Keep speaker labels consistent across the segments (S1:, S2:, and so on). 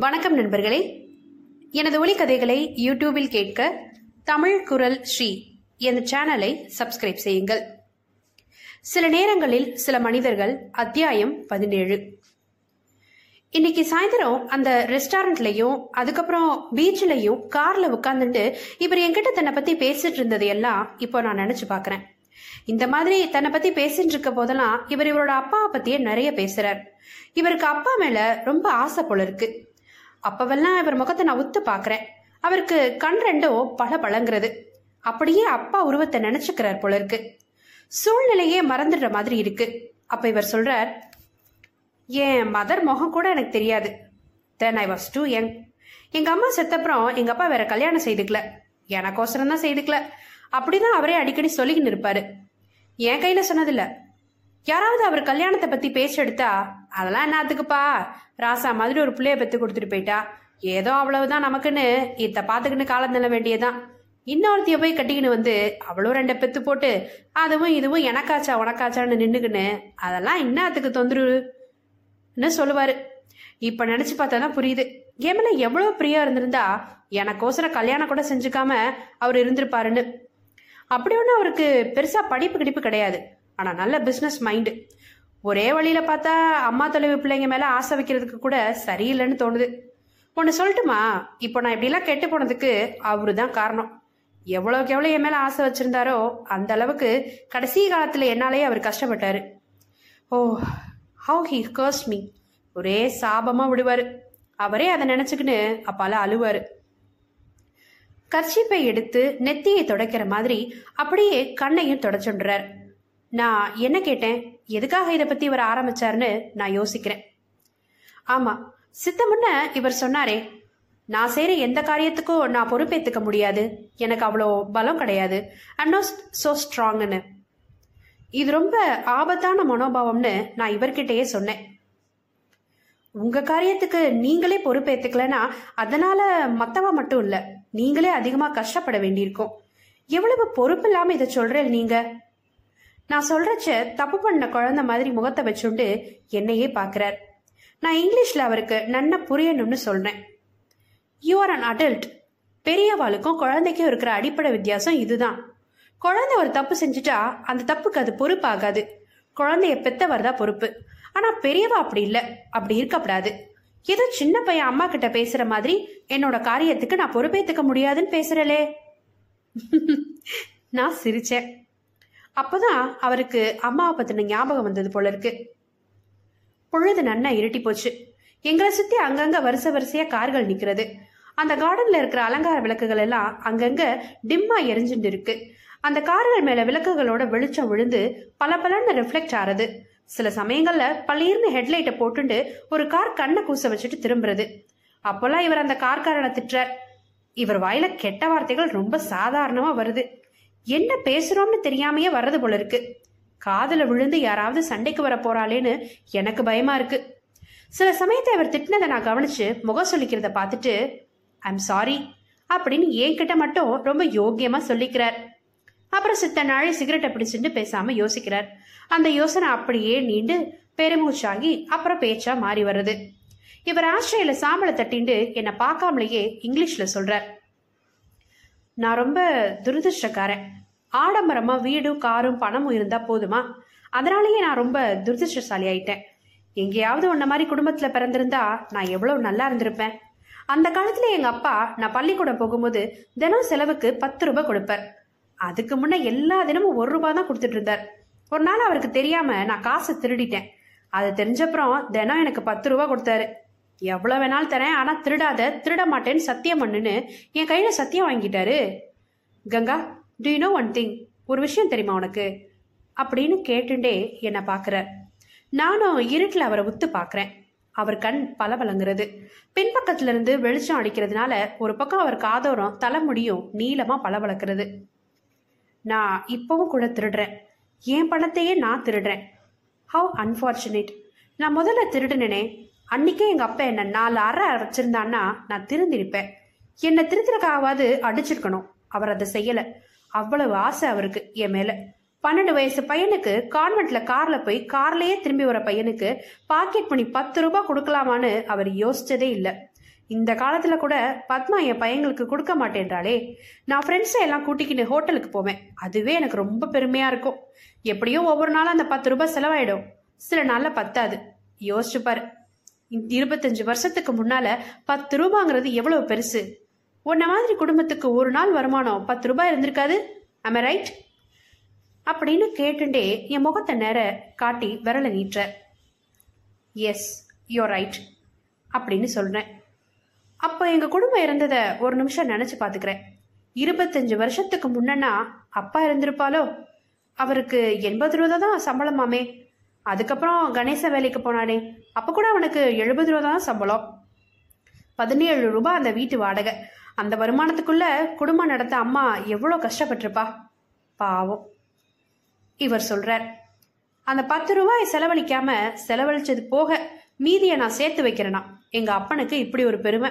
S1: வணக்கம் நண்பர்களே. எனது ஒலிக்கதைகளை யூடியூபில் கேட்க தமிழ் குரல் ஸ்ரீ என்ற சேனலை சப்ஸ்கிரைப் செய்யுங்கள். சில நேரங்களில் சில மனிதர்கள் அத்தியாயம் பதினேழு. இன்னைக்கு சாயந்தரம் அந்த ரெஸ்டாரண்ட்லயும் அதுக்கப்புறம் பீச்லயும் கார்ல உட்காந்துட்டு இவர் என்கிட்ட தன்னை பத்தி பேசிட்டு இருந்தது எல்லாம் இப்போ நான் நினைச்சு பாக்குறேன் இந்த மாதிரி தன்னை பத்தி பேசிட்டு இருக்க போதெல்லாம் இவர் இவரோட அப்பாவை பத்தியே நிறைய பேசுறார். இவருக்கு அப்பா மேல ரொம்ப ஆசை போல இருக்கு. அப்பவெல்லாம் இவர் முகத்தை நான் உத்து பாக்குறேன் அவருக்கு கண் ரெண்டும் பல பழங்குறது அப்படியே அப்பா உருவத்தை நினைச்சுக்கிறார் போல இருக்கு சூழ்நிலையே மறந்துடுற மாதிரி இருக்கு. அப்ப இவர் சொல்றார் என் மதர் முகம் கூட எனக்கு தெரியாது. Then I was too young எங்க அம்மா செத்தப்புறம் எங்க அப்பா வேற கல்யாணம் செய்துக்கல. எனக்கோசரம் தான் செய்துக்கல. அப்படிதான் அவரே அடிக்கடி சொல்லிக்கின்னு இருப்பாரு. என் கையில சொன்னதில்ல. யாராவது அவர் கல்யாணத்தை பத்தி பேச்சு அதெல்லாம் என்னத்துக்குப்பா ராசா மாதிரி ஒரு பிள்ளைய பத்தி கொடுத்துட்டு போயிட்டா. ஏதோ அவ்வளவுதான் நமக்குன்னு இத்த பாத்துக்கின்னு காலம் தள்ள வேண்டியதுதான். இன்னொருத்திய போய் கட்டிக்கின்னு வந்து அவ்வளோ ரெண்டை பெத்து போட்டு அதுவும் இதுவும் எனக்காச்சா உனக்காச்சான்னு நின்றுக்கின்னு அதெல்லாம் இன்னத்துக்கு தொந்தரவுன்னு சொல்லுவாரு? இப்ப நினைச்சு பார்த்தா தான் புரியுது கேமில் எவ்வளவு பிரியா இருந்திருந்தா எனக்கோசரம் கல்யாணம் கூட செஞ்சுக்காம அவர் இருந்திருப்பாருன்னு. அப்படி ஒன்றும் அவருக்கு பெருசா படிப்பு கிடிப்பு கிடையாது. ஆனால் நல்ல பிஸ்னஸ் மைண்டு ஒரே வழியில் பார்த்தா அம்மா தொலைவு பிள்ளைங்க மேலே ஆசை வைக்கிறதுக்கு கூட சரியில்லைன்னு தோணுது. ஒன்று சொல்லட்டுமா? இப்போ நான் இப்படிலாம் கெட்டு போனதுக்கு அவரு தான் காரணம். எவ்வளோக்கு எவ்வளோ என் மேலே ஆசை வச்சுருந்தாரோ அந்த அளவுக்கு கடைசி காலத்தில் என்னாலேயே அவர் கஷ்டப்பட்டார். Oh how he curse me ஒரே சாபமாக விடுவார். அவரே அதை நினச்சிக்கின்னு அப்பால அழுவார். கர்ச்சிப்பை எடுத்து நெத்தியை துடைக்கிற மாதிரி அப்படியே கண்ணையும் தொடச்சுடுறார். நான் என்ன கேட்டேன்? எதுக்காக இதை பத்தி இவர் ஆரம்பிச்சாருன்னு நான் யோசிக்கிறேன். ஆமா சித்த முன்ன இவர் சொன்னாரே நான் செய்யற எந்த காரியத்துக்கும் நான் பொறுப்பேத்துக்க முடியாது. எனக்கு அவ்வளோ பலம் கிடையாது. அண்ட் நோ சோ ஸ்ட்ராங்னு இது ரொம்ப ஆபத்தான மனோபாவம்னு நான் இவர்கிட்டயே சொன்னேன். உங்க காரியத்துக்கு நீங்களே பொறுப்பேத்துக்கலனா அதனால மத்தவ மட்டும் இல்ல நீங்களே அதிகமா கஷ்டப்பட வேண்டியிருக்கும். எவ்வளவு பொறுப்பு இல்லாம இதை சொல்றேன் நீங்க? நான் சொல்றச்ச தப்பு பண்ண குழந்தை மாதிரி முகத்தை வச்சுண்டு என்னையே பாக்குறார். நான் இங்கிலீஷ்ல அவருக்கு நன்ன புரியணும்னு சொல்றேன். யூ ஆர் அன் அடல்ட் பெரியவாளுக்கும் குழந்தைக்கும் இருக்கிற அடிப்படை வித்தியாசம் இதுதான். குழந்தை ஒரு தப்பு செஞ்சுட்டா அந்த தப்புக்கு அது பொறுப்பாகாது. குழந்தைய பெத்தவர் தான் பொறுப்பு. ஆனா பெரியவா அப்படி இல்ல. அப்படி இருக்கக்கூடாது. ஏதோ சின்ன பையன் அம்மா கிட்ட பேசுற மாதிரி என்னோட காரியத்துக்கு நான் பொறுப்பேத்துக்க முடியாதுன்னு பேசுறலே. நான் சிரிச்சேன். அப்போதான் அவருக்கு அம்மாவை பற்றின ஞாபகம் வந்தது போல இருக்கு. பொழுது நன்னா இருட்டி போச்சு. எங்களை சுத்தி அங்கங்க வரிசை வரிசையா கார்கள் நிக்கிறது. அந்த கார்டன்ல இருக்கிற அலங்கார விளக்குகள் எல்லாம் அங்கங்க டிம்மா எரிஞ்சுட்டு இருக்கு. அந்த கார்கள் மேல விளக்குகளோட வெளிச்சம் விழுந்து பல பலன்னு ரிஃப்ளெக்ட் ஆறது. சில சமயங்கள்ல பளீர்னு ஹெட்லைட்டை போட்டுண்டு ஒரு கார் கண்ணை கூச வச்சுட்டு திரும்புறது. அப்போல்லாம் இவர் அந்த கார்காரனை திட்டுறார். இவர் வாயில கெட்ட வார்த்தைகள் ரொம்ப சாதாரணமா வருது. என்ன பேசுறோம்னு தெரியாமையே வர்றது போல இருக்கு. காதல விழுந்து யாராவது சண்டைக்கு வர போறாளேன்னு எனக்கு பயமா இருக்கு. சில சமயத்தை அவர் திட்டினதை நான் கவனிச்சு முகம் சொல்லிக்கிறத பார்த்துட்டு ஐம் சாரி அப்படின்னு என்கிட்ட மட்டும் ரொம்ப யோக்கியமா சொல்லிக்கிறார். அப்புறம் சித்த நாளை சிகரெட்டை பிடிச்சிட்டு பேசாம யோசிக்கிறார். அந்த யோசனை அப்படியே நீண்டு பெருமூச்சாகி அப்புறம் பேச்சா மாறி வருது இவர் ஆஸ்திரேலிய சாம்பலை தட்டிண்டு என்னை பார்க்காமலேயே இங்கிலீஷ்ல சொல்றார். நான் ரொம்ப துரதிருஷ்டக்காரன். ஆடம்பரமா வீடும் காரும் பணமும் இருந்தா போதுமா? அதனாலேயே நான் ரொம்ப துரதிருஷ்டசாலி ஆயிட்டேன் எங்கேயாவது உன்ன மாதிரி குடும்பத்துல பிறந்திருந்தா நான் எவ்வளவு நல்லா இருந்திருப்பேன். அந்த காலத்துல எங்க அப்பா நான் பள்ளிக்கூடம் போகும்போது தினம் செலவுக்கு பத்து ரூபாய் கொடுப்பார். அதுக்கு முன்னே எல்லா தினமும் ஒரு ரூபாய் தான் கொடுத்துட்டு இருந்தார். ஒரு நாள் அவருக்கு தெரியாம நான் காசை திருடிட்டேன். அது தெரிஞ்சப்புறம் தினம் எனக்கு பத்து ரூபா கொடுத்தாரு. எவ்வளவு வேணாலும் தரேன் ஆனா திருடாத திருட மாட்டேன்னு சத்தியம் பண்ணுன்னு என் கையில சத்தியம் வாங்கிட்டாரு. Ganga do you know one thing ஒரு விஷயம் தெரியுமா உனக்கு? அப்படின்னு கேட்டுண்டே என்னை பார்க்குறார் நானும் இருட்டில் அவரை உத்து பார்க்குறேன். அவர் கண் பளபளங்கிறது பின்பக்கத்துல இருந்து வெளிச்சம் அடிக்கிறதுனால ஒரு பக்கம் அவர் காதோரம் தலைமுடியும் நீளமாக பளபளக்கிறது நான் இப்பவும் கூட திருடுறேன். என் பணத்தையே நான் திருடுறேன். ஹவு அன்ஃபார்ச்சுனேட் நான் முதல்ல திருடுனேனே. அன்னைக்கே எங்க அப்பா என்ன நாலு அறை வச்சிருந்தான்னா நான் திருந்திருப்பேன். என்னை திருத்திருக்காவது அடிச்சிருக்கணும். அவர் அதை செய்யல. அவ்வளவு ஆசை அவருக்கு என் மேல. பன்னெண்டு வயசு பையனுக்கு கான்வென்ட்ல கார்ல போய் கார்லயே திரும்பி வர பையனுக்கு பாக்கெட் மணி பத்து ரூபாய் கொடுக்கலாமான்னு அவர் யோசிச்சதே இல்ல. இந்த காலத்துல கூட பத்மா என் பையங்களுக்கு கொடுக்க மாட்டேன்றாளே. நான் ஃப்ரெண்ட்ஸை எல்லாம் கூட்டிக்கிட்டு ஹோட்டலுக்கு போவேன். அதுவே எனக்கு ரொம்ப பெருமையா இருக்கும். எப்படியும் ஒவ்வொரு நாளும் அந்த பத்து ரூபாய் செலவாயிடும். சில நாள்ல பத்தாது. யோசிச்சுப்பாரு இருபத்தஞ்சு வருஷத்துக்கு முன்னால பத்து ரூபாங்கிறது எவ்வளவு பெருசு? உன்ன மாதிரி குடும்பத்துக்கு ஒரு நாள் வருமானம் பத்து ரூபாய் இருந்திருக்காது. அம ரைட் அப்படின்னு கேட்டுண்டே என் முகத்தை நேர காட்டி விரலை நீட்டுற. எஸ் யோ ரைட் அப்படின்னு சொல்றேன் அப்போ எங்க குடும்பம் இருந்ததை ஒரு நிமிஷம் நினைச்சு பாத்துக்கிறேன். இருபத்தஞ்சு வருஷத்துக்கு முன்னன்னா அப்பா இருந்திருப்பாலோ? அவருக்கு எண்பது ரூபா தான் சம்பளமாமே. அதுக்கப்புறம் கணேச வேலைக்கு போனானே. அப்போ கூட அவனுக்கு எழுபது ரூபா தான் சம்பளம். பதினேழு ரூபாய் அந்த வீட்டு வாடகை. அந்த வருமானத்துக்குள்ள குடும்பம் நடத்த அம்மா எவ்வளோ கஷ்டப்பட்டிருப்பா? பாவம். இவர் சொல்றார் அந்த பத்து ரூபாய் செலவழிக்காம செலவழிச்சது போக மீதியை நான் சேர்த்து வைக்கிறேனா? எங்க அப்பனுக்கு இப்படி ஒரு பெருமை.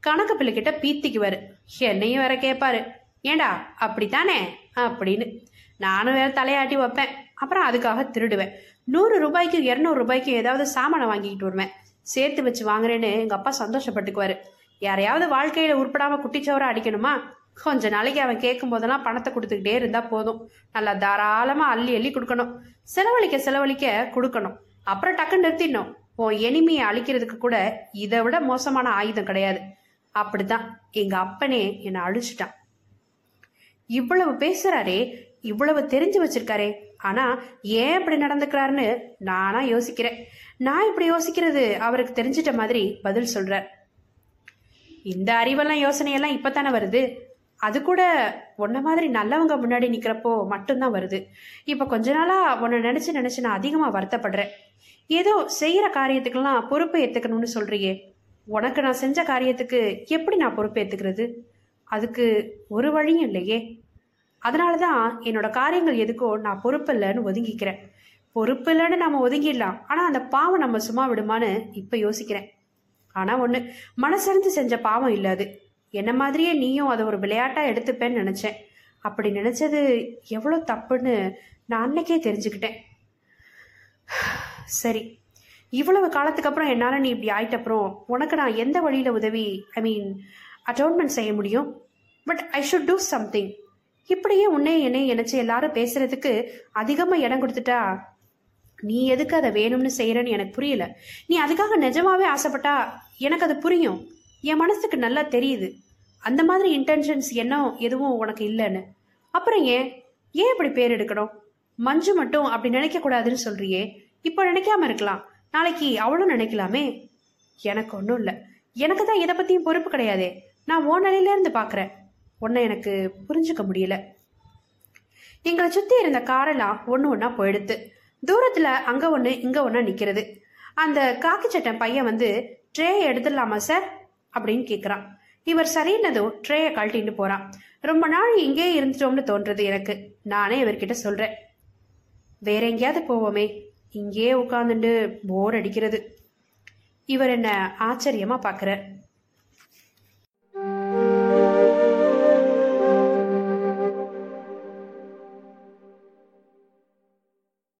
S1: கணக்கு பிள்ளைகிட்ட பீத்திக்குவாரு. என்னையும் வேற கேட்பாரு ஏண்டா அப்படித்தானே? அப்படின்னு. நானும் வேற தலையாட்டி வைப்பேன். அப்புறம் அதுக்காக திருடுவேன். நூறு ரூபாய்க்கு இரநூறு ரூபாய்க்கு ஏதாவது சாமானை வாங்கிக்கிட்டு வருவேன். சேர்த்து வச்சு வாங்குறேன்னு எங்கள் அப்பா சந்தோஷப்பட்டுக்குவாரு. யாரையாவது வாழ்க்கையில் உருப்படாமல் குட்டிச்சவரை அடிக்கணுமா? கொஞ்ச நாளைக்கு அவன் கேட்கும் போதெல்லாம் பணத்தை கொடுத்துக்கிட்டே இருந்தால் போதும். நல்லா தாராளமாக அள்ளி அள்ளி கொடுக்கணும். செலவழிக்க செலவழிக்க கொடுக்கணும். அப்புறம் டக்குன்னு நிறுத்திடணும். உன் எனிமையை அழிக்கிறதுக்கு கூட இதை விட மோசமான ஆயுதம் கிடையாது. அப்படிதான் எங்க அப்பனே என்னை அழிச்சிட்டான். இவ்வளவு பேசுறாரே இவ்வளவு தெரிஞ்சு வச்சிருக்காரே ஆனா ஏன் இப்படி நடந்துக்கிறாருன்னு நானா யோசிக்கிறேன். நான் இப்படி யோசிக்கிறது அவருக்கு தெரிஞ்சிட்ட மாதிரி பதில் சொல்றார். இந்த அறிவெல்லாம் யோசனையெல்லாம் இப்பதானே வருது? அது கூட உன்ன மாதிரி நல்லவங்க முன்னாடி நிக்கிறப்போ மட்டும்தான் வருது. இப்ப கொஞ்ச நாளா உன்னை நினைச்சு நினைச்சு நான் அதிகமா வருத்தப்படுறேன். ஏதோ செய்யற காரியத்துக்கெல்லாம் பொறுப்பு ஏத்துக்கணும்னு சொல்றியே. உனக்கு நான் செஞ்ச காரியத்துக்கு எப்படி நான் பொறுப்பு ஏத்துக்கிறது? அதுக்கு ஒரு வழியும் இல்லையே. அதனால தான் என்னோட காரியங்கள் எதுக்கோ நான் பொறுப்பு இல்லைன்னு ஒதுங்கிக்கிறேன். பொறுப்பு இல்லைன்னு நம்ம ஒதுங்கிடலாம். ஆனால் அந்த பாவம் நம்ம சும்மா விடுமான்னு இப்போ யோசிக்கிறேன். ஆனால் ஒன்று மனசறிஞ்சு செஞ்ச பாவம் இல்லை அது. என்ன மாதிரியே நீயும் அதை ஒரு விளையாட்டாக எடுத்துப்பேன்னு நினச்சேன். அப்படி நினச்சது எவ்வளோ தப்புன்னு நான் அன்னைக்கே தெரிஞ்சுக்கிட்டேன். சரி இவ்வளவு காலத்துக்கு அப்புறம் என்னால் நீ இப்படி ஆயிட்ட அப்புறம் உனக்கு நான் எந்த வழியில் உதவி ஐ மீன் அட்டோன்மெண்ட் செய்ய முடியும்? But I should do something இப்படியே உன்னே என்னை நினைச்சு எல்லாரும் பேசுறதுக்கு அதிகமா இடம் கொடுத்துட்டா? நீ எதுக்கு அதை வேணும்னு செய்யறன்னு எனக்கு புரியல. நீ அதுக்காக நிஜமாவே ஆசைப்பட்டா எனக்கு அது புரியும். என் மனசுக்கு நல்லா தெரியுது. அந்த மாதிரி இன்டென்ஷன்ஸ் என்ன எதுவும் உனக்கு இல்லைன்னு. அப்புறம் ஏன்? ஏன் இப்படி பேர் எடுக்கணும்? மஞ்சு மட்டும் அப்படி நினைக்க கூடாதுன்னு சொல்றியே. இப்போ நினைக்காம இருக்கலாம். நாளைக்கு அவளும் நினைக்கலாமே. எனக்கு ஒன்றும் இல்லை. எனக்கு தான் இதை பத்தியும் பொறுப்பு கிடையாதே. நான் ஓ நிலையில இருந்து பாக்குறேன். உன்னை எனக்கு புரிஞ்சுக்க முடியல. எங்களை சுற்றி இருந்த காரெல்லாம் ஒன்று ஒன்றா போயிடுத்து. தூரத்தில் அங்கே ஒன்று இங்கே ஒன்றா நிற்கிறது அந்த காக்கி சட்டம் பையன் வந்து ட்ரே எடுத்துடலாமா சார் அப்படின்னு கேட்குறான் இவர் சரின்னதும் ட்ரேயை கழட்டின்னு போகிறான் ரொம்ப நாள் இங்கே இருந்துட்டோம்னு தோன்றது எனக்கு. நானே இவர்கிட்ட சொல்கிறேன் வேற எங்கேயாவது போவோமே. இங்கேயே உட்காந்துட்டு போர் அடிக்கிறது. இவர் என்ன ஆச்சரியமாக பார்க்குறேன்